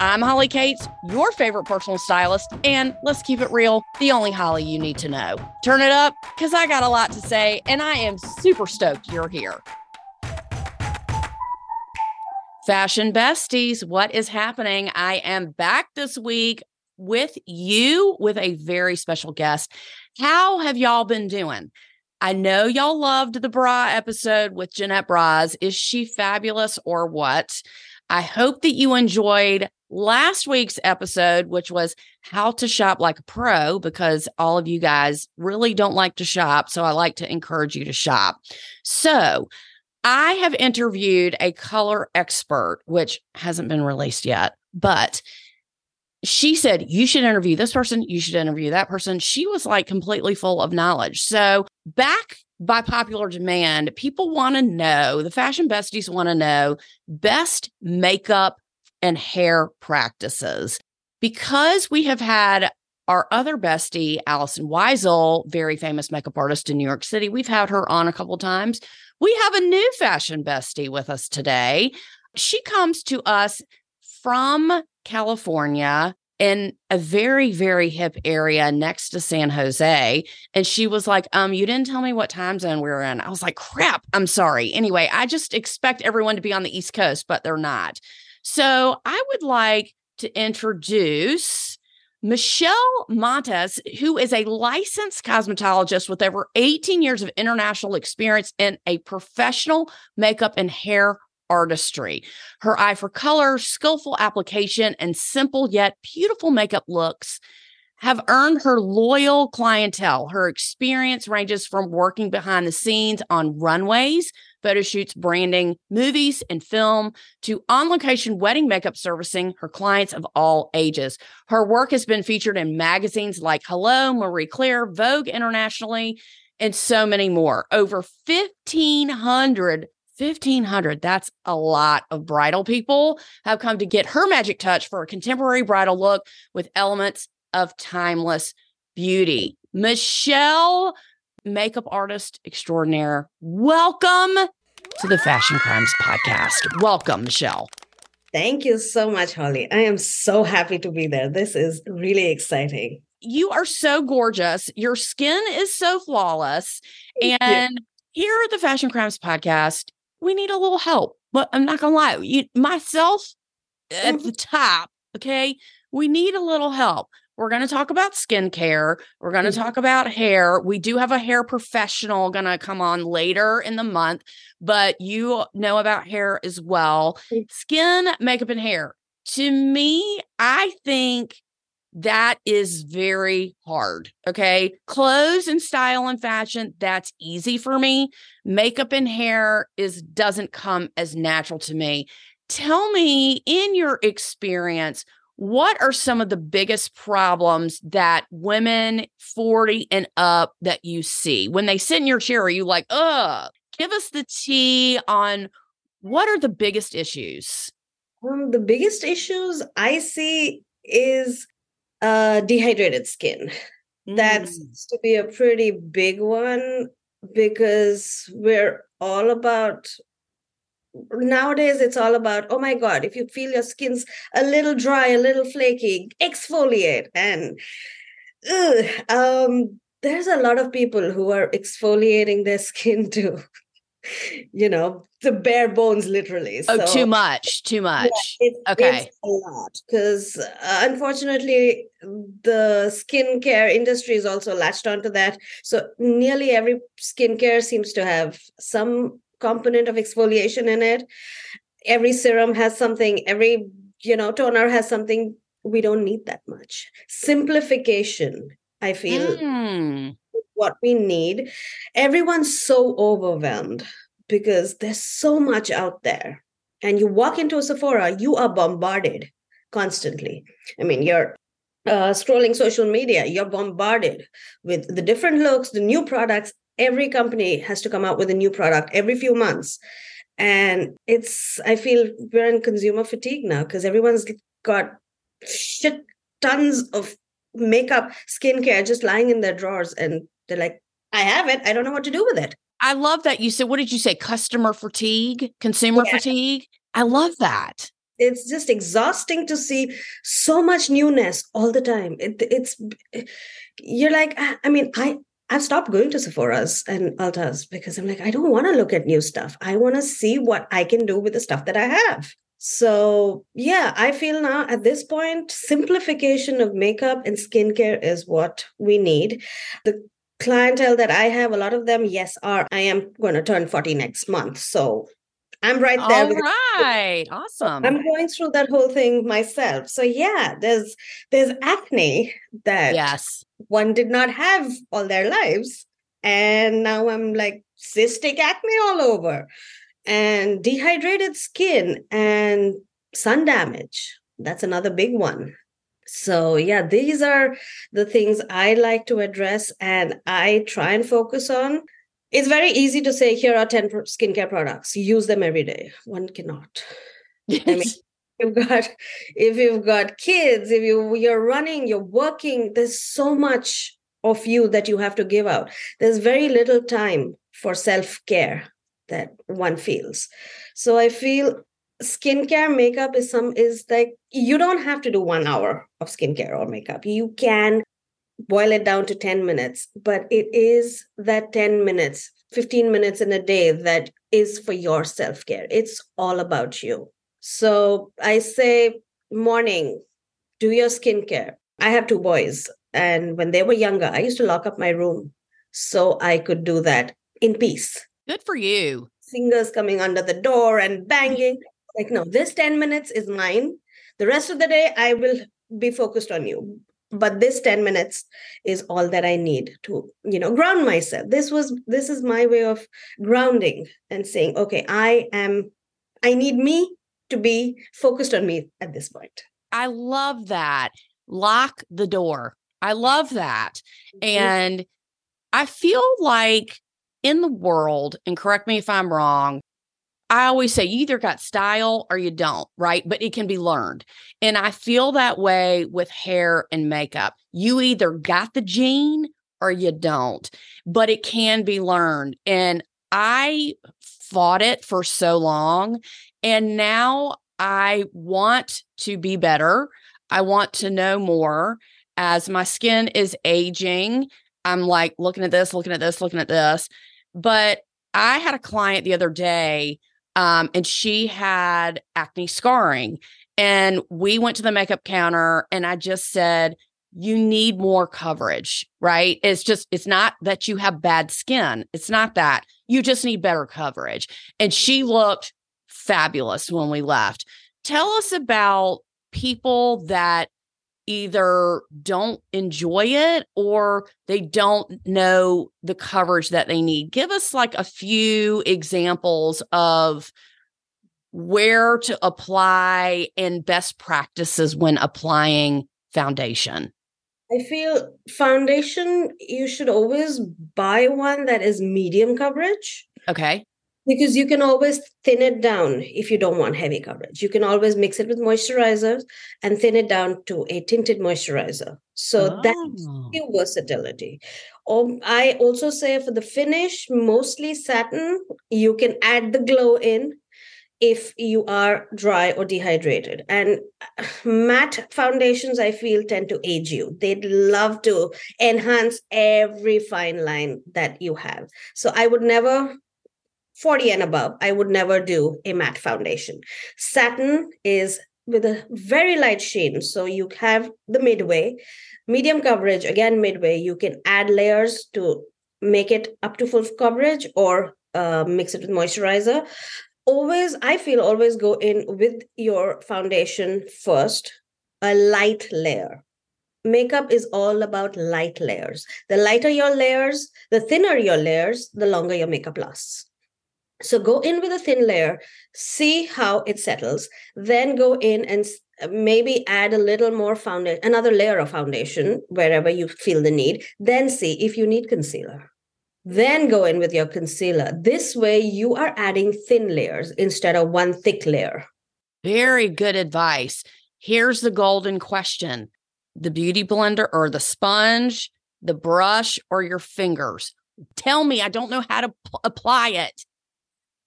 I'm Holly Cates, your favorite personal stylist, and let's keep it real, the only Holly you need to know. Turn it up, because I got a lot to say, and I am super stoked you're here. Fashion besties, what is happening? I am back this week with you with a very special guest. How have y'all been doing? I know y'all loved the bra episode with Jeanette Bras. Is she fabulous or what? I hope that you enjoyed last week's episode, which was how to shop like a pro, because all of you guys really don't like to shop. So I like to encourage you to shop. So I have interviewed a color expert, which hasn't been released yet, but she said, You should interview this person, you should interview that person. She was like completely full of knowledge. So back by popular demand, people want to know, the fashion besties want to know best makeup and hair practices. Because we have had our other bestie, Allison Weisel, very famous makeup artist in New York City, we've had her on a couple times. We have a new fashion bestie with us today. She comes to us from California in a very very hip area next to San Jose and she was like um you didn't tell me what time zone we were in I was like crap I'm sorry anyway I just expect everyone to be on the east coast but they're not so I would like to introduce Michelle Montes, who is a licensed cosmetologist with over 18 years of international experience in a professional makeup and hair artistry. Her eye for color, skillful application, and simple yet beautiful makeup looks have earned her loyal clientele. Her experience ranges from working behind the scenes on runways, photo shoots, branding, movies, and film to on location wedding makeup servicing her clients of all ages. Her work has been featured in magazines like Hello, Marie Claire, Vogue internationally, and so many more. Over 1,500 1500 that's a lot of bridal people have come to get her magic touch for a contemporary bridal look with elements of timeless beauty. Michelle, makeup artist extraordinaire, welcome to the Fashion Crimes Podcast. Welcome, Michelle. Thank you so much, Holly. I am so happy to be there. This is really exciting. You are so gorgeous. Your skin is so flawless. and here at the Fashion Crimes Podcast, we need a little help. But I'm not gonna lie, you myself at mm-hmm. the top, okay, we need a little help. We're going to talk about skincare. We're going to mm-hmm. talk about hair. We do have a hair professional going to come on later in the month, but you know about hair as well. Mm-hmm. Skin, makeup, and hair. To me, I think that is very hard. Okay. Clothes and style and fashion, that's easy for me. Makeup and hair is doesn't come as natural to me. Tell me in your experience, what are some of the biggest problems that women 40 and up that you see? When they sit in your chair are you like uh give us the tea on what are the biggest issues? Um, the biggest issues i see is uh dehydrated skin. Mm. that seems to be a pretty big one because we're all about nowadays it's all about oh my god if you feel your skin's a little dry a little flaky exfoliate. And ugh, um there's a lot of people who are exfoliating their skin to you know the bare bones literally. Oh so, too much too much. yeah, it, okay. it's a lot because uh, unfortunately the skincare industry is also latched onto that. So nearly every skincare seems to have some component of exfoliation in it. Every serum has something every you know toner has something. We don't need that much. Simplification i feel mm. what we need. Everyone's so overwhelmed because there's so much out there. And you walk into a sephora you are bombarded constantly. I mean you're uh, scrolling social media, you're bombarded with the different looks, the new products. Every company has to come out with a new product every few months. And it's, I feel we're in consumer fatigue now because everyone's got shit tons of makeup, skincare just lying in their drawers. And they're like, I have it. I don't know what to do with it. I love that you said, what did you say? Customer fatigue, consumer yeah. fatigue. I love that. It's just exhausting to see so much newness all the time. It, it's, you're like, ah, I mean, I, I've stopped going to Sephora's and Ulta's because I'm like, I don't want to look at new stuff. I want to see what I can do with the stuff that I have. So, yeah, I feel now at this point, simplification of makeup and skincare is what we need. The clientele that I have, a lot of them, yes, are I am going to turn 40 next month. So I'm right there. All right. Awesome. I'm going through that whole thing myself. So yeah, there's there's acne that yes one did not have all their lives. And now I'm like cystic acne all over and dehydrated skin and sun damage. That's another big one. So, yeah, these are the things I like to address and I try and focus on. It's very easy to say, here are 10 skincare products, use them every day. One cannot. I mean, you've got if you've got kids if you you're running you're working there's so much of you that you have to give out. There's very little time for self-care that one feels. So i feel skincare makeup is some is like you don't have to do one hour of skincare or makeup. You can boil it down to 10 minutes but it is that 10 minutes 15 minutes in a day that is for your self-care. It's all about you. So i say morning do your skincare. I have two boys and when they were younger i used to lock up my room so i could do that in peace. Good for you. Fingers coming under the door and banging. Like, no, this 10 minutes is mine. The rest of the day, I will be focused on you. But this 10 minutes is all that I need to, you know, ground myself. This was, this is my way of grounding and saying, okay, I am, I need me to be focused on me at this point. I love that. Lock the door. I love that. And I feel like in the world, and correct me if I'm wrong, I always say you either got style or you don't, right? But it can be learned. And I feel that way with hair and makeup. You either got the gene or you don't, but it can be learned. And I fought it for so long. And now I want to be better. I want to know more. As my skin is aging, I'm like looking at this, looking at this, looking at this. But I had a client the other day um, and she had acne scarring. And we went to the makeup counter and I just said, you need more coverage, right? It's just, it's not that you have bad skin. It's not that. You just need better coverage. And she looked fabulous when we left. Tell us about people that either don't enjoy it or they don't know the coverage that they need. Give us like a few examples of where to apply and best practices when applying foundation. I feel foundation, you should always buy one that is medium coverage. Okay because you can always thin it down if you don't want heavy coverage. You can always mix it with moisturizers and thin it down to a tinted moisturizer. So oh. that's your versatility. Um, I also say for the finish, mostly satin, you can add the glow in if you are dry or dehydrated. And uh, matte foundations, I feel, tend to age you. They'd love to enhance every fine line that you have. So I would never 40 and above, I would never do a matte foundation. Satin is with a very light sheen. So you have the midway, medium coverage, again, midway. You can add layers to make it up to full coverage or uh, mix it with moisturizer. Always, I feel, always go in with your foundation first, a light layer. Makeup is all about light layers. The lighter your layers, the thinner your layers, the longer your makeup lasts. So go in with a thin layer, see how it settles, then go in and maybe add a little more foundation, another layer of foundation wherever you feel the need. Then see if you need concealer. Then go in with your concealer. This way, you are adding thin layers instead of one thick layer. Very good advice. Here's the golden question the beauty blender or the sponge, the brush, or your fingers? Tell me, I don't know how to p- apply it.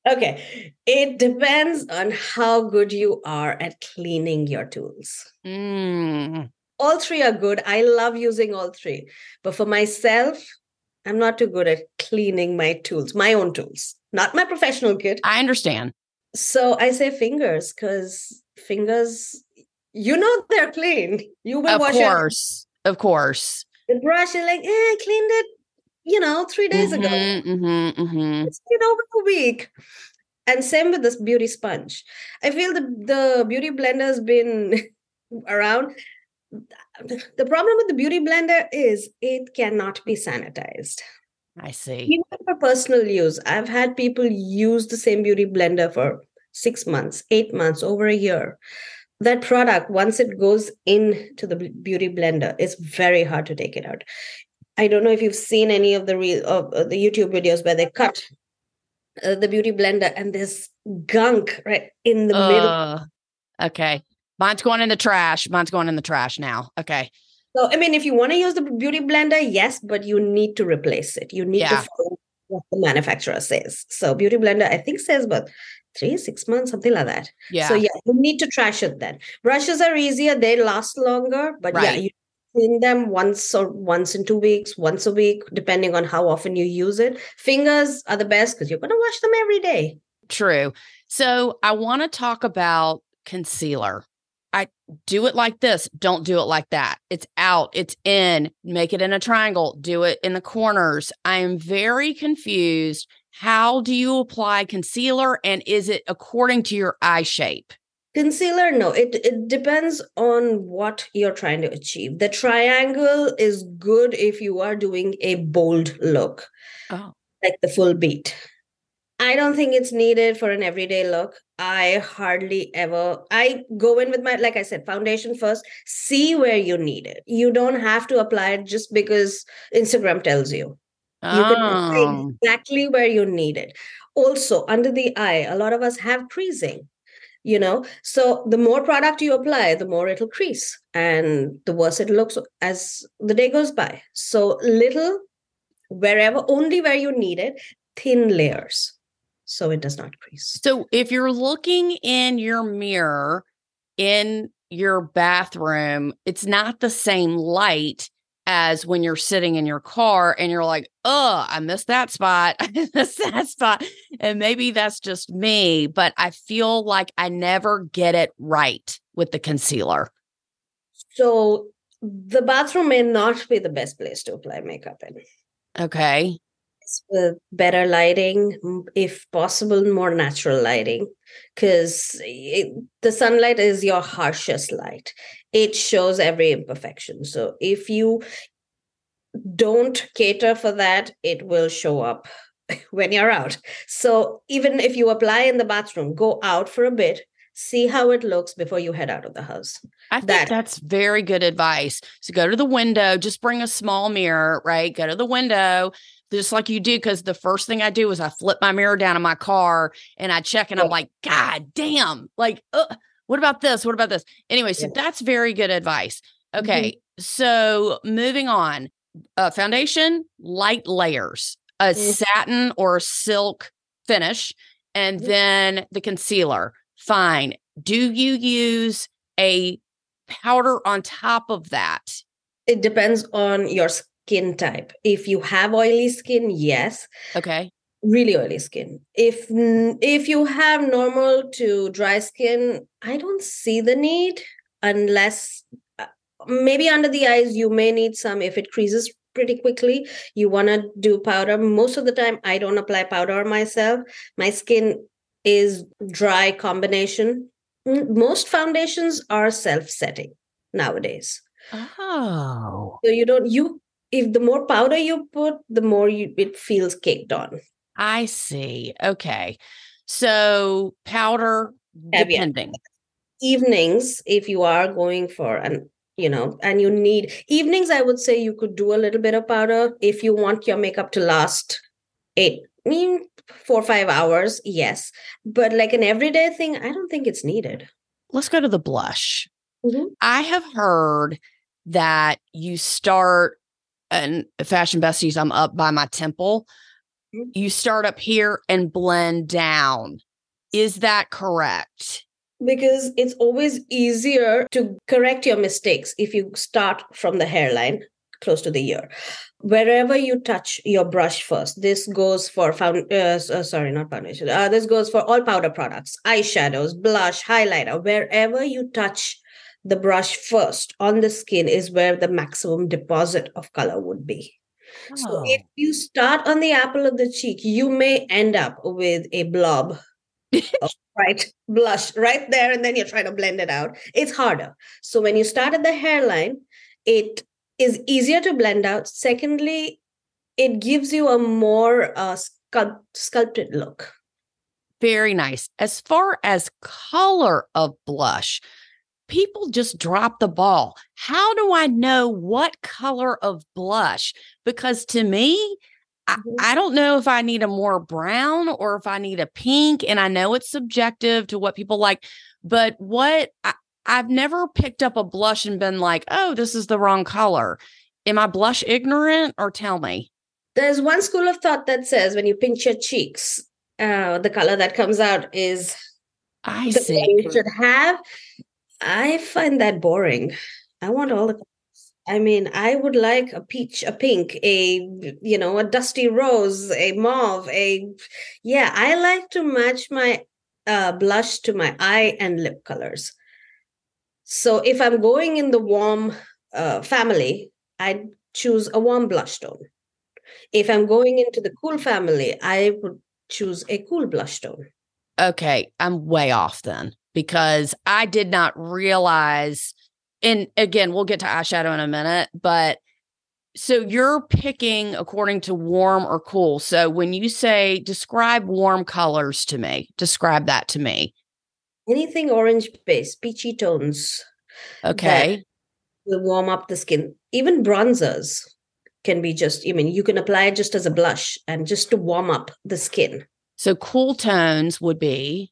Okay. It depends on how good you are at cleaning your tools. Mm. All three are good. I love using all three. But for myself, I'm not too good at cleaning my tools, my own tools, not my professional kit. I understand. So I say fingers because fingers, you know, they're clean. You will of wash course. it. Of course. The brush is like, eh, I cleaned it, you know, three days ago. Mhm, mhm, mhm. It's been over a week. And same with this beauty sponge. I feel the, the beauty blender has been around. The problem with the beauty blender is it cannot be sanitized. I see. Even for personal use, I've had people use the same beauty blender for six months, eight months, over a year. That product, once it goes into the beauty blender, it's very hard to take it out. I don't know if you've seen any of the real of uh, the YouTube videos where they cut uh, the beauty blender and there's gunk right in the middle. Uh, okay. Mine's going in the trash. Mine's going in the trash now. Okay. So, I mean, if you want to use the beauty blender, yes, but you need to replace it. You need Yeah. to follow what the manufacturer says. So, beauty blender, I think says about three, six months, something like that. Yeah. So, yeah, you need to trash it then. Brushes are easier; they last longer. But yeah, you clean them once or once in two weeks, once a week, depending on how often you use it. Fingers are the best because you're going to wash them every day. True. So I want to talk about concealer. I do it like this. Don't do it like that. It's out, it's in, make it in a triangle, do it in the corners. I am very confused. How do you apply concealer and is it according to your eye shape? Concealer, no, it, it depends on what you're trying to achieve. The triangle is good if you are doing a bold look, Oh, like the full beat. I don't think it's needed for an everyday look. I hardly ever I go in with my like I said foundation first, see where you need it. You don't have to apply it just because Instagram tells you. You can apply Oh, exactly where you need it. Also, under the eye, a lot of us have creasing, you know. So the more product you apply, the more it'll crease and the worse it looks as the day goes by. So little, wherever, only where you need it, thin layers. So it does not crease. So if you're looking in your mirror in your bathroom, it's not the same light as when you're sitting in your car and you're like, oh, I missed that spot. I missed that spot. And maybe that's just me, but I feel like I never get it right with the concealer. So the bathroom may not be the best place to apply makeup in. Okay. with better lighting, if possible, more natural lighting, because eh, the sunlight is your harshest light. It shows every imperfection. So if you don't cater for that, it will show up when you're out. So even if you apply in the bathroom, go out for a bit, see how it looks before you head out of the house. I think That- that's very good advice. So go to the window, just bring a small mirror, right? Go to the window, just like you do. Because the first thing I do is I flip my mirror down in my car and I check and I'm like, God damn, like, uh, what about this? What about this? Anyway, so Yeah. that's very good advice. Okay. So moving on, uh, foundation, light layers, a Mhm. satin or silk finish, and Mhm. then the concealer. Fine. Do you use a powder on top of that? It depends on your skin type. If you have oily skin, yes. Okay. Really oily skin. If if you have normal to dry skin i don't see the need unless uh, maybe under the eyes you may need some if it creases pretty quickly. You want to do powder. Most of the time i don't apply powder myself. My skin is dry combination. Mm, most foundations are self-setting nowadays. Oh. so you don't you if the more powder you put the more you it feels caked on I see. Okay. So powder depending. Evenings, if you are going for an you know, and you need evenings, I would say you could do a little bit of powder if you want your makeup to last eight, I mean, four or five hours. Yes, but like an everyday thing, I don't think it's needed. Let's go to the blush. Mhm. I have heard that you start and fashion besties, I'm up by my temple. Mhm. You start up here and blend down. Is that correct? because it's always easier to correct your mistakes if you start from the hairline close to the ear wherever you touch your brush first this goes for found uh, uh, sorry not foundation uh, this goes for all powder products eyeshadows blush highlighter wherever you touch the brush first on the skin is where the maximum deposit of color would be so if you start on the apple of the cheek you may end up with a blob right blush right there and then you're trying to blend it out. It's harder. So when you start at the hairline it is easier to blend out. Secondly it gives you a more uh, sculpt- sculpted look. Very nice. As far as color of blush, people just drop the ball. How do I know what color of blush? Because to me, I, Mhm. I don't know if I need a more brown or if I need a pink. And I know it's subjective to what people like, but what I, I've never picked up a blush and been like, oh, this is the wrong color. Am I blush ignorant or tell me? there's one school of thought that says when you pinch your cheeks uh, the color that comes out is I the see. you should have i find that boring. I want all the i mean i would like a peach a pink a you know a dusty rose a mauve a yeah i like to match my uh, blush to my eye and lip colors. So if i'm going in the warm uh, family i choose a warm blush tone. If i'm going into the cool family i would choose a cool blush tone. Okay, I'm way off then because I did not realize. And again, we'll get to eyeshadow in a minute, but so you're picking according to warm or cool. So when you say describe warm colors to me, describe that to me. anything orange based peachy tones Okay. will warm up the skin even bronzers can be just i mean you can apply it just as a blush and just to warm up the skin So cool tones would be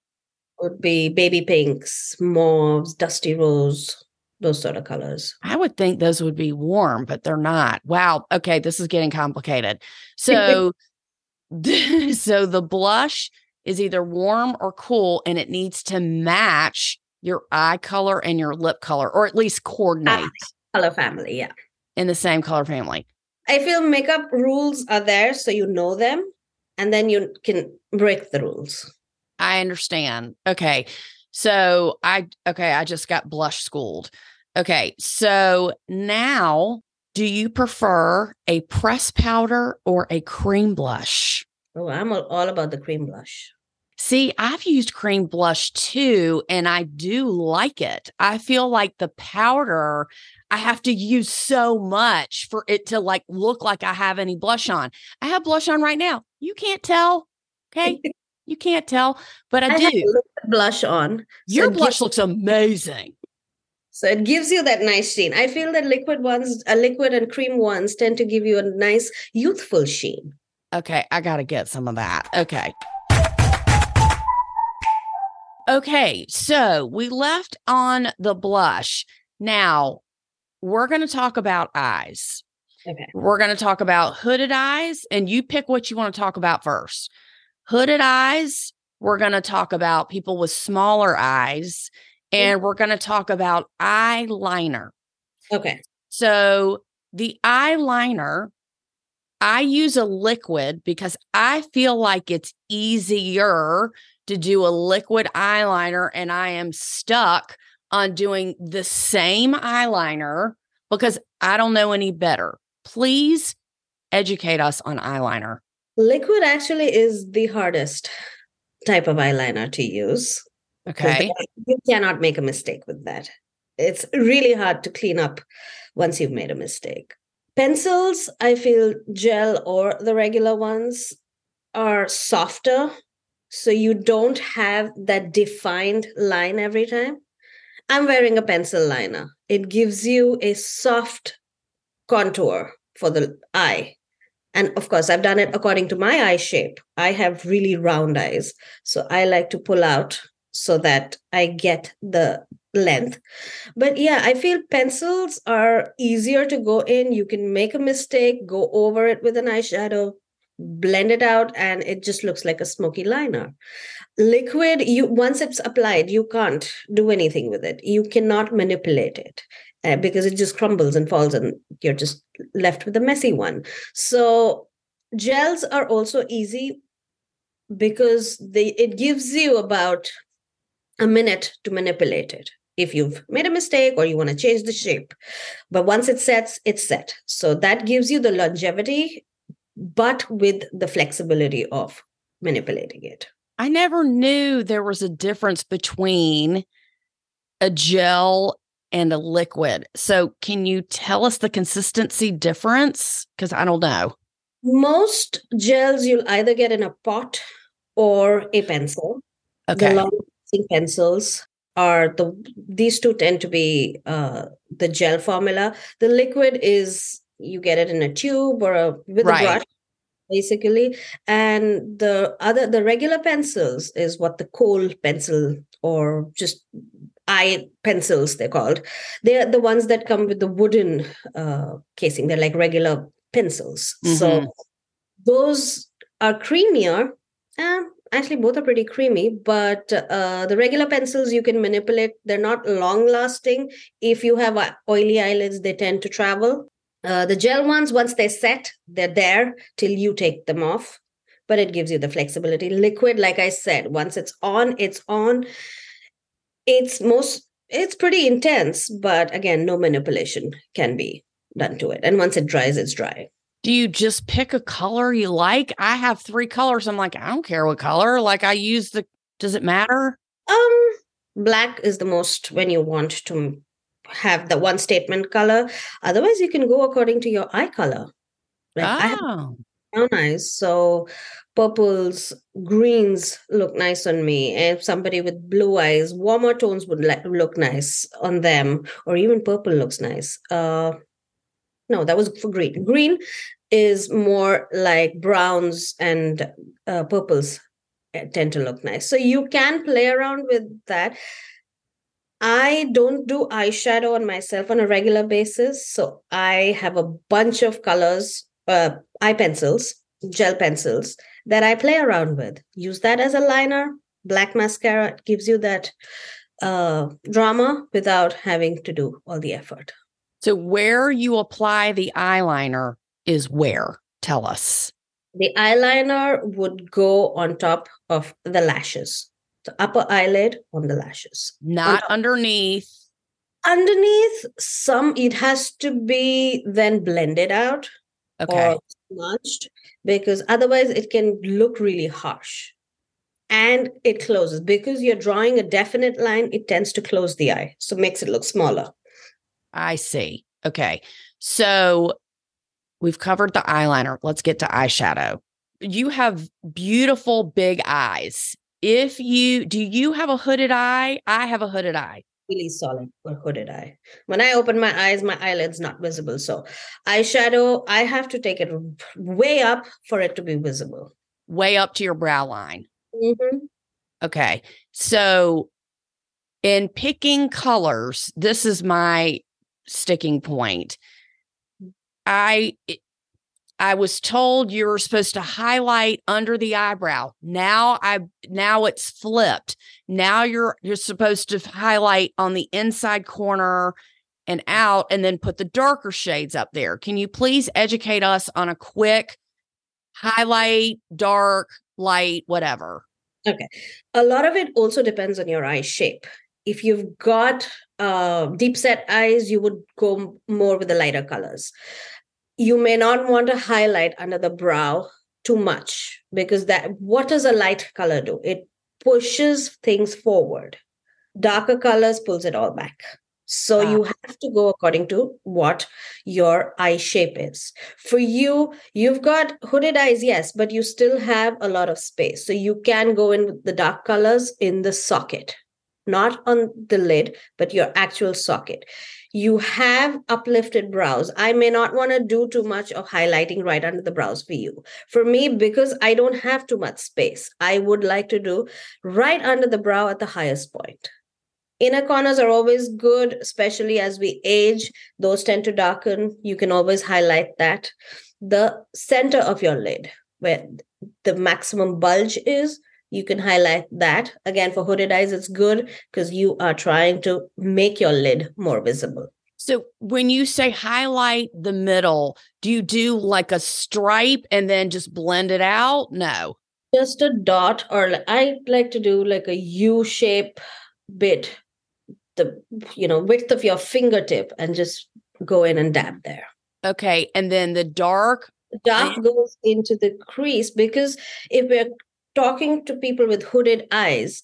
would be baby pinks mauves dusty rose those sort of colors I would think those would be warm, but they're not. Wow. Okay, this is getting complicated. So so the blush is either warm or cool and it needs to match your eye color and your lip color or at least coordinate color family yeah in the same color family. i feel makeup rules are there so you know them and then you can break the rules I understand. Okay. So I okay, I just got blush schooled. Okay. So now do you prefer a press powder or a cream blush? oh i'm all about the cream blush See, I've used cream blush too, and I do like it. I feel like the powder, I have to use so much for it to like look like I have any blush on. I have blush on right now. You can't tell. Okay. You can't tell, but I, I have do. a blush on so Your gives- blush looks amazing. So it gives you that nice sheen. I feel that liquid ones, uh, liquid and cream ones, tend to give you a nice youthful sheen. Okay, I got to get some of that. Okay. Okay, so we left on the blush. Now, we're going to talk about eyes. Okay. We're going to talk about hooded eyes, and you pick what you want to talk about first. Hooded eyes, we're going to talk about people with smaller eyes, mm. and we're going to talk about eyeliner. Okay. So the eyeliner, I use a liquid because I feel like it's easier to do a liquid eyeliner, and I am stuck on doing the same eyeliner because I don't know any better. Please educate us on eyeliner. Liquid actually is the hardest type of eyeliner to use. Okay. You cannot make a mistake with that. It's really hard to clean up once you've made a mistake. Pencils, I feel gel or the regular ones, are softer, so you don't have that defined line every time. I'm wearing a pencil liner. It gives you a soft contour for the eye. And of course, I've done it according to my eye shape. I have really round eyes. So I like to pull out so that I get the length. But yeah, I feel pencils are easier to go in. You can make a mistake, go over it with an eyeshadow, blend it out, and it just looks like a smoky liner. Liquid, you once it's applied, you can't do anything with it. You cannot manipulate it. Uh, because it just crumbles and falls and you're just left with a messy one so gels are also easy because they it gives you about a minute to manipulate it if you've made a mistake or you want to change the shape. But once it sets, it's set. So that gives you the longevity, but with the flexibility of manipulating it. I never knew there was a difference between a gel and a liquid. So, can you tell us the consistency difference? Because I don't know. Most gels you'll either get in a pot or a pencil. Okay. The long pencils are the these two tend to be uh, the gel formula. The liquid is you get it in a tube or a with right. a brush basically. And the other the regular pencils is what the kohl pencil or just eye pencils they're called. They're the ones that come with the wooden uh, casing. They're like regular pencils. Mm-hmm. so those are creamier. Uh, actually both are pretty creamy but uh, the regular pencils you can manipulate. They're not long lasting if you have uh, oily eyelids they tend to travel uh, the gel ones once they're set they're there till you take them off but it gives you the flexibility liquid like i said once it's on it's on it's most it's pretty intense but again no manipulation can be done to it and once it dries it's dry do you just pick a color you like? I have three colors. I'm like, I don't care what color. Like I use the does it matter? Um black is the most when you want to have the one statement color. Otherwise you can go according to your eye color. Like oh. I have brown eyes, so purples, greens look nice on me. And somebody with blue eyes, warmer tones would look nice on them, or even purple looks nice. Uh, no that was for green green is more like browns and uh, purples uh, tend to look nice so you can play around with that i don't do eyeshadow on myself on a regular basis so i have a bunch of colors uh, eye pencils gel pencils that i play around with use that as a liner black mascara gives you that uh, drama without having to do all the effort so, where you apply the eyeliner is where? Tell us. The eyeliner would go on top of the lashes, the upper eyelid on the lashes, not underneath. Underneath, some it has to be then blended out okay. or smudged because otherwise it can look really harsh and it closes because you're drawing a definite line it tends to close the eye so makes it look smaller I see. Okay. So we've covered the eyeliner. Let's get to eyeshadow. You have beautiful big eyes. If you do, you have a hooded eye? I have a hooded eye. Really solid for hooded eye. When I open my eyes, my eyelid's not visible. So eyeshadow, I have to take it way up for it to be visible. Way up to your brow line. Mm-hmm. Okay. So in picking colors, this is my sticking point. I I was told you were supposed to highlight under the eyebrow. Now I now it's flipped. Now you're you're supposed to highlight on the inside corner and out and then put the darker shades up there. Can you please educate us on a quick highlight, dark, light, whatever? Okay. A lot of it also depends on your eye shape if you've got uh, deep set eyes, you would go more with the lighter colors. You may not want to highlight under the brow too much because that what does a light color do? It pushes things forward. Darker colors pulls it all back. So ah. you have to go according to what your eye shape is. For you, you've got hooded eyes, yes, but you still have a lot of space. So you can go in with the dark colors in the socket, not on the lid, but your actual socket. You have uplifted brows. I may not want to do too much of highlighting right under the brows for you. For me, because I don't have too much space, I would like to do right under the brow at the highest point Inner corners are always good, especially as we age. Those tend to darken. You can always highlight that. The center of your lid, where the maximum bulge is, you can highlight that. Again, for hooded eyes, it's good because you are trying to make your lid more visible. So when you say highlight the middle, do you do like a stripe and then just blend it out? No. Just a dot, or I like to do like a U shape bit the you know width of your fingertip and just go in and dab there okay and then the dark dark goes into the crease because if we're talking to people with hooded eyes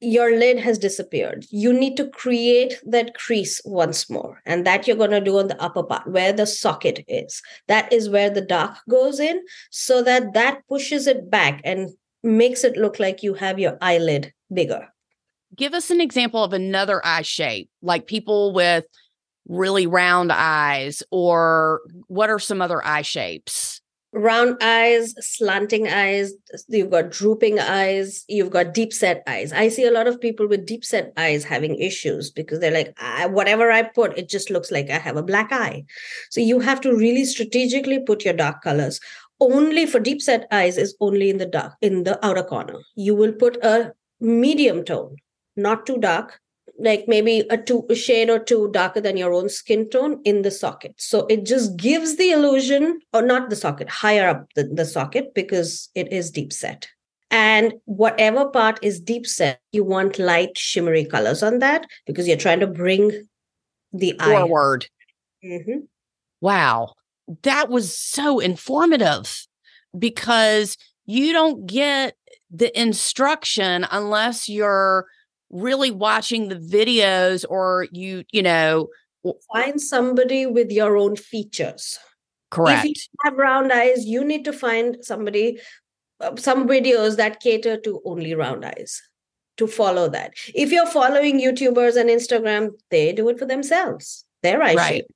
your lid has disappeared. You need to create that crease once more and that you're going to do on the upper part where the socket is. That is where the dark goes in so that that pushes it back and makes it look like you have your eyelid bigger. Give us an example of another eye shape, like people with really round eyes, or what are some other eye shapes? Round eyes, slanting eyes, you've got drooping eyes, you've got deep set eyes. I see a lot of people with deep set eyes having issues because they're like, whatever I put, it just looks like I have a black eye. So you have to really strategically put your dark colors only for deep set eyes is only in the dark in the outer corner you will put a medium tone not too dark, like maybe a two a shade or two darker than your own skin tone in the socket. So it just gives the illusion, or not the socket, higher up the, the socket because it is deep set. And whatever part is deep set, you want light shimmery colors on that because you're trying to bring the eye forward. Mm-hmm. Wow. That was so informative because you don't get the instruction unless you're really watching the videos or you, you know, find somebody with your own features. Correct. If you have round eyes, you need to find somebody, uh, some videos that cater to only round eyes to follow that. If you're following YouTubers and Instagram, they do it for themselves. Their eye right. shape.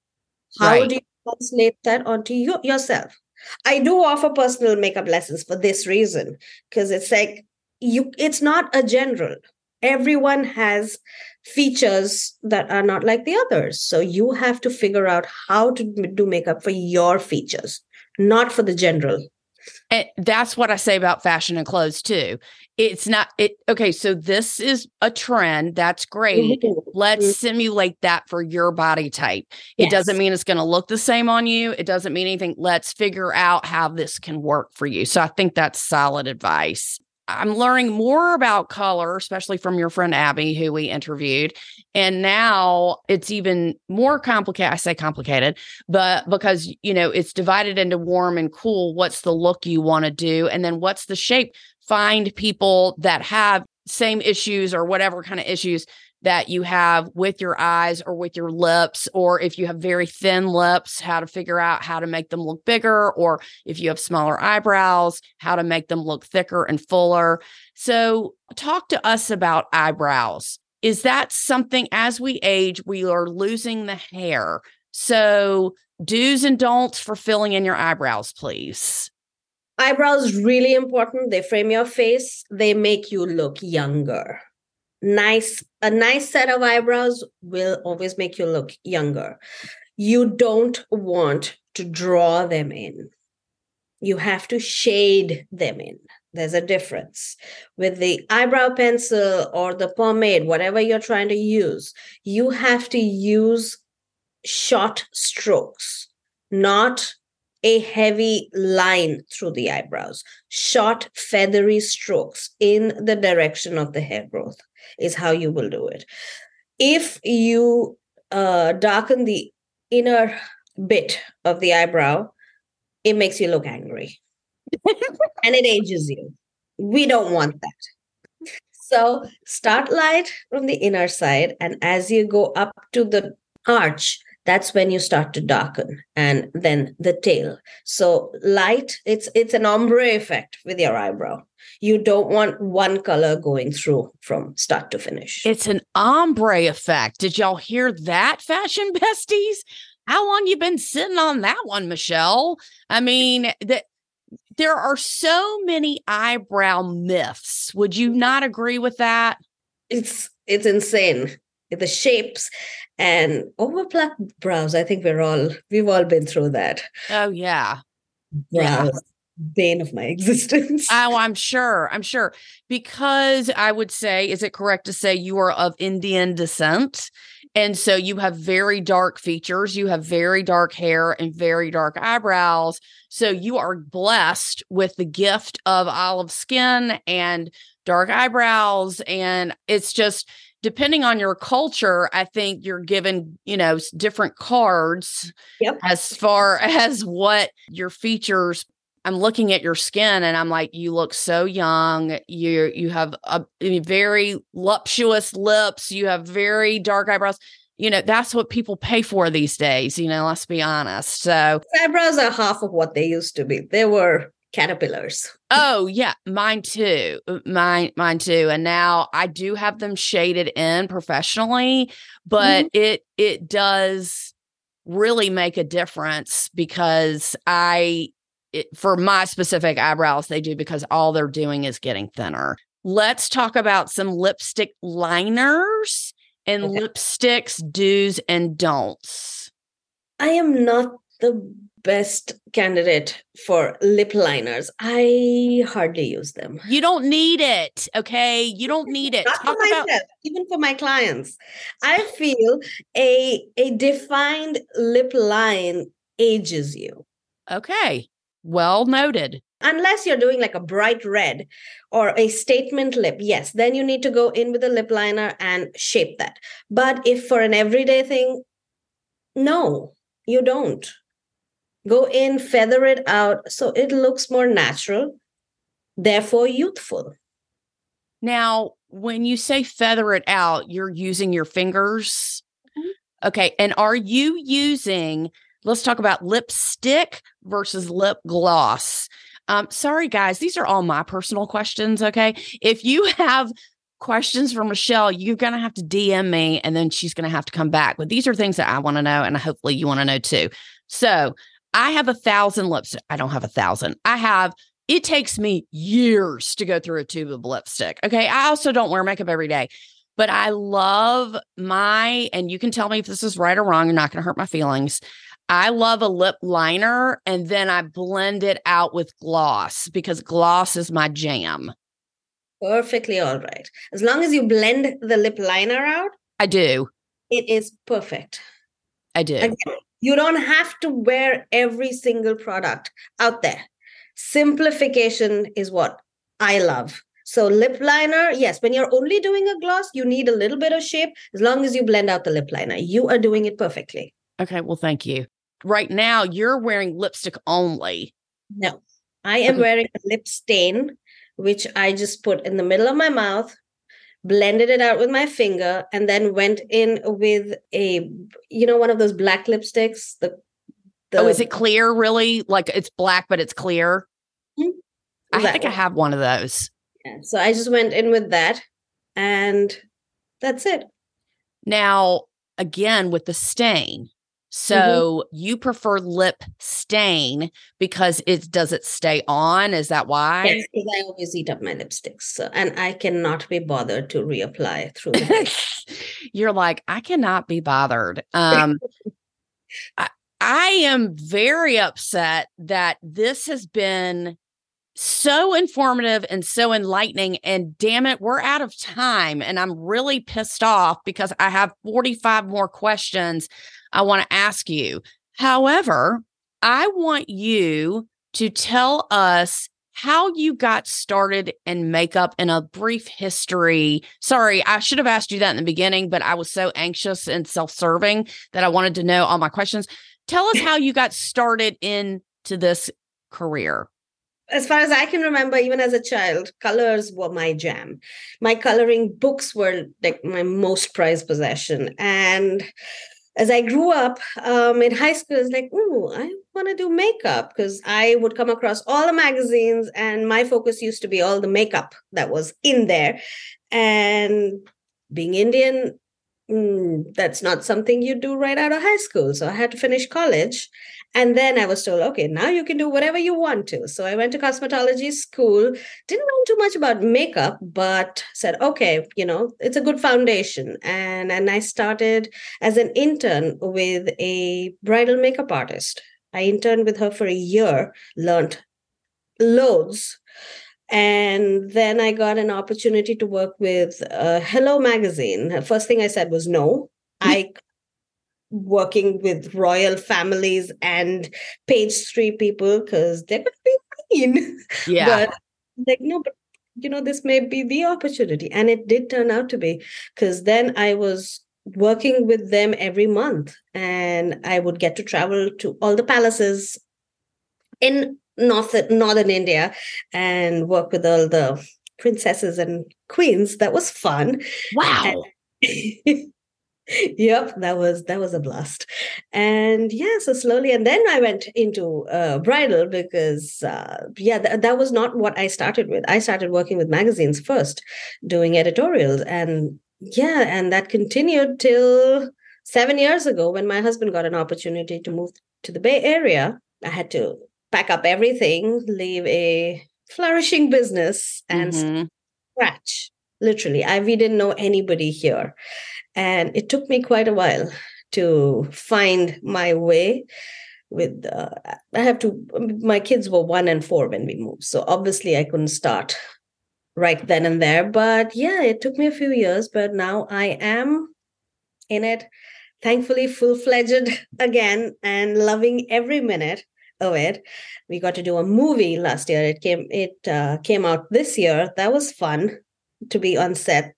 How right. do you translate that onto you, yourself? I do offer personal makeup lessons for this reason because it's like you it's not a general everyone has features that are not like the others. So you have to figure out how to do makeup for your features, not for the general. And that's what I say about fashion and clothes too. It's not it okay, so this is a trend. That's great. Mm-hmm. Let's mm-hmm. simulate that for your body type. It yes. doesn't mean it's going to look the same on you. It doesn't mean anything. Let's figure out how this can work for you. So I think that's solid advice. I'm learning more about color, especially from your friend Abby, who we interviewed. And now it's even more complicated. I say complicated, but because, you know, it's divided into warm and cool. What's the look you want to do? And then what's the shape? Find people that have same issues or whatever kind of issues that you have with your eyes or with your lips, or if you have very thin lips, how to figure out how to make them look bigger, or if you have smaller eyebrows, how to make them look thicker and fuller. So, talk to us about eyebrows. Is that something as we age, we are losing the hair? So, do's and don'ts for filling in your eyebrows, please. Eyebrows really important. They frame your face, they make you look younger nice a nice set of eyebrows will always make you look younger. You don't want to draw them in. You have to shade them in. There's a difference. With the eyebrow pencil or the pomade whatever you're trying to use you have to use short strokes not a heavy line through the eyebrows. Short feathery strokes in the direction of the hair growth is how you will do it. If you uh, darken the inner bit of the eyebrow, it makes you look angry and it ages you. We don't want that. So start light from the inner side, and as you go up to the arch, that's when you start to darken and then the tail so light it's it's an ombre effect with your eyebrow you don't want one color going through from start to finish it's an ombre effect did y'all hear that fashion besties how long you been sitting on that one michelle i mean that there are so many eyebrow myths would you not agree with that it's it's insane the shapes and overplucked brows. I think we're all we've all been through that. Oh yeah. Brows. Bane of my existence. Oh, I'm sure. I'm sure. Because I would say, is it correct to say you are of Indian descent? And so you have very dark features, you have very dark hair and very dark eyebrows. So you are blessed with the gift of olive skin and dark eyebrows. And it's just, depending on your culture, I think you're given, you know, different cards yep. as far as what your features. I'm looking at your skin and I'm like, you look so young. You you have a, very voluptuous lips. You have very dark eyebrows. You know, that's what people pay for these days. You know, let's be honest. So eyebrows are half of what they used to be. They were caterpillars. Oh yeah, mine too. Uh, mine mine too. And now I do have them shaded in professionally, but mm-hmm. it it does really make a difference because I it, for my specific eyebrows they do because all they're doing is getting thinner. Let's talk about some lipstick liners and okay. lipsticks do's and don'ts. I am not the best candidate for lip liners. I hardly use them. You don't need it, okay? You don't need it. Not Talk for myself, about- even for my clients. I feel a a defined lip line ages you. Okay. Well noted. Unless you're doing like a bright red or a statement lip, yes, then you need to go in with a lip liner and shape that. But if for an everyday thing, no, you don't go in, feather it out so it looks more natural, therefore youthful. Now, when you say feather it out, you're using your fingers. Mm-hmm. Okay. And are you using, let's talk about lipstick versus lip gloss? Um, sorry, guys, these are all my personal questions. Okay. If you have questions for Michelle, you're going to have to DM me and then she's going to have to come back. But these are things that I want to know and hopefully you want to know too. So I have a thousand lips. I don't have a thousand. I have, it takes me years to go through a tube of lipstick. Okay. I also don't wear makeup every day, but I love my, and you can tell me if this is right or wrong. You're not going to hurt my feelings. I love a lip liner and then I blend it out with gloss because gloss is my jam. Perfectly all right. As long as you blend the lip liner out, I do. It is perfect. I do. Again, you don't have to wear every single product out there. Simplification is what I love. So, lip liner, yes, when you're only doing a gloss, you need a little bit of shape. As long as you blend out the lip liner, you are doing it perfectly. Okay, well, thank you. Right now, you're wearing lipstick only. No, I am wearing a lip stain, which I just put in the middle of my mouth blended it out with my finger and then went in with a you know one of those black lipsticks the, the oh is it clear really like it's black but it's clear mm-hmm. i think one. i have one of those yeah, so i just went in with that and that's it now again with the stain. So mm-hmm. you prefer lip stain because it does it stay on? Is that why? Yes, because I always eat up my lipsticks. So, and I cannot be bothered to reapply through. You're like, I cannot be bothered. Um I, I am very upset that this has been so informative and so enlightening. And damn it, we're out of time. And I'm really pissed off because I have 45 more questions I want to ask you. However, I want you to tell us how you got started in makeup in a brief history. Sorry, I should have asked you that in the beginning, but I was so anxious and self serving that I wanted to know all my questions. Tell us how you got started into this career. As far as I can remember, even as a child, colors were my jam. My coloring books were like my most prized possession. And as I grew up um, in high school, I was like, oh, I want to do makeup because I would come across all the magazines, and my focus used to be all the makeup that was in there. And being Indian, mm, that's not something you do right out of high school. So I had to finish college. And then I was told, okay, now you can do whatever you want to. So I went to cosmetology school, didn't know too much about makeup, but said, okay, you know, it's a good foundation. And, and I started as an intern with a bridal makeup artist. I interned with her for a year, learned loads. And then I got an opportunity to work with uh, Hello Magazine. First thing I said was no. I working with royal families and page three people because they're going to be mean. Yeah. But like, no, but you know, this may be the opportunity. And it did turn out to be because then I was working with them every month and I would get to travel to all the palaces in north northern India and work with all the princesses and queens. That was fun. Wow. And, yep that was that was a blast and yeah so slowly and then i went into uh, bridal because uh, yeah th- that was not what i started with i started working with magazines first doing editorials and yeah and that continued till seven years ago when my husband got an opportunity to move to the bay area i had to pack up everything leave a flourishing business and mm-hmm. scratch literally. I we didn't know anybody here. And it took me quite a while to find my way with uh, i have to my kids were one and four when we moved so obviously i couldn't start right then and there. But yeah it took me a few years but now i am in it thankfully full-fledged again and loving every minute it we got to do a movie last year it came it uh, came out this year that was fun to be on set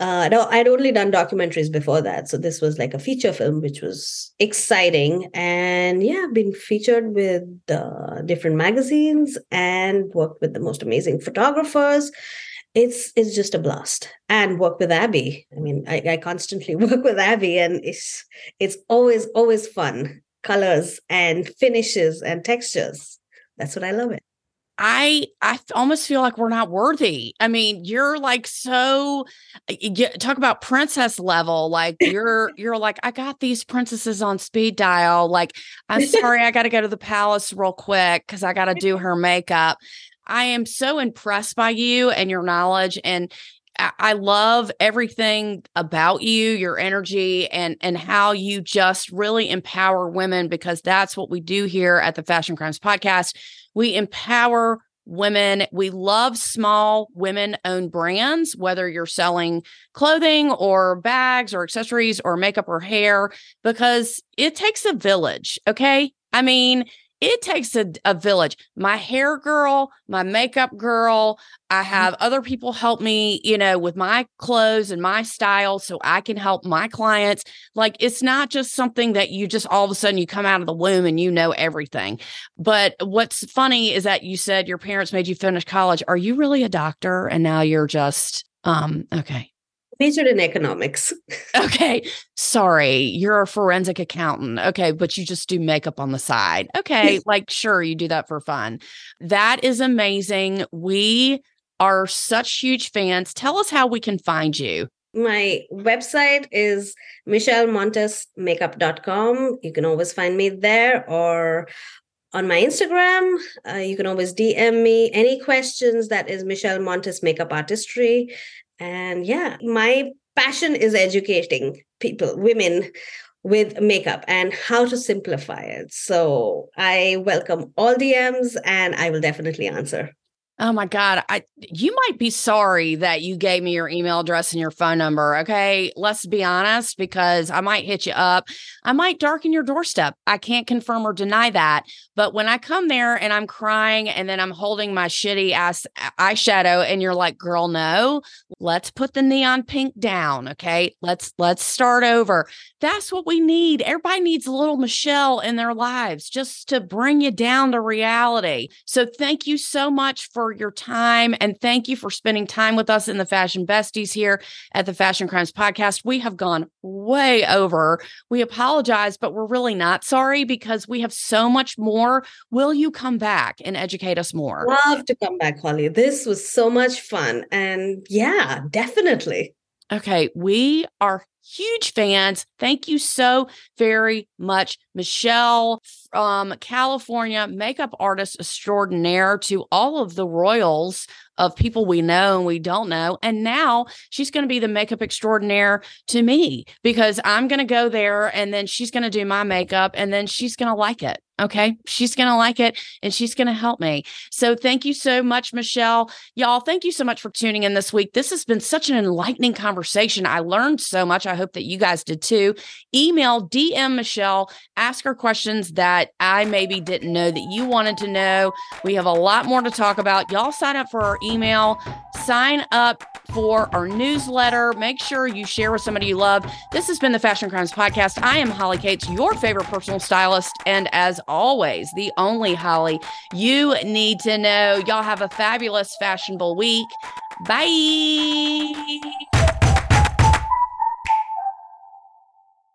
uh, I'd only done documentaries before that. So this was like a feature film, which was exciting. And yeah, been featured with uh, different magazines and worked with the most amazing photographers. It's it's just a blast. And work with Abby. I mean, I, I constantly work with Abby, and it's it's always always fun. Colors and finishes and textures. That's what I love it. I I almost feel like we're not worthy. I mean, you're like so uh, you talk about princess level. Like you're you're like I got these princesses on speed dial. Like I'm sorry, I got to go to the palace real quick because I got to do her makeup. I am so impressed by you and your knowledge and I love everything about you, your energy and and how you just really empower women because that's what we do here at the Fashion Crimes podcast. We empower women. We love small women owned brands, whether you're selling clothing or bags or accessories or makeup or hair, because it takes a village. Okay. I mean, it takes a, a village. My hair girl, my makeup girl, I mm-hmm. have other people help me, you know, with my clothes and my style so I can help my clients. Like it's not just something that you just all of a sudden you come out of the womb and you know everything. But what's funny is that you said your parents made you finish college. Are you really a doctor and now you're just um okay majored in economics. okay. Sorry, you're a forensic accountant. Okay, but you just do makeup on the side. Okay, like sure, you do that for fun. That is amazing. We are such huge fans. Tell us how we can find you. My website is michellemontesmakeup.com. You can always find me there or on my Instagram. Uh, you can always DM me any questions. That is Michelle Montes Makeup Artistry. And yeah, my passion is educating people, women with makeup and how to simplify it. So I welcome all DMs and I will definitely answer. Oh my God. I you might be sorry that you gave me your email address and your phone number. Okay. Let's be honest, because I might hit you up. I might darken your doorstep. I can't confirm or deny that. But when I come there and I'm crying and then I'm holding my shitty ass eyeshadow and you're like, girl, no, let's put the neon pink down. Okay. Let's let's start over. That's what we need. Everybody needs a little Michelle in their lives just to bring you down to reality. So thank you so much for your time and thank you for spending time with us in the Fashion Besties here at the Fashion Crimes Podcast. We have gone way over. We apologize, but we're really not sorry because we have so much more. Will you come back and educate us more? Love to come back, Holly. This was so much fun. And yeah, definitely. Okay, we are huge fans. Thank you so very much, Michelle from California, makeup artist extraordinaire to all of the royals of people we know and we don't know. And now she's going to be the makeup extraordinaire to me because I'm going to go there and then she's going to do my makeup and then she's going to like it. Okay. She's going to like it and she's going to help me. So thank you so much, Michelle. Y'all, thank you so much for tuning in this week. This has been such an enlightening conversation. I learned so much. I hope that you guys did too. Email DM Michelle, ask her questions that I maybe didn't know that you wanted to know. We have a lot more to talk about. Y'all sign up for our email, sign up for our newsletter. Make sure you share with somebody you love. This has been the Fashion Crimes Podcast. I am Holly Cates, your favorite personal stylist. And as always, the only Holly you need to know. Y'all have a fabulous, fashionable week. Bye.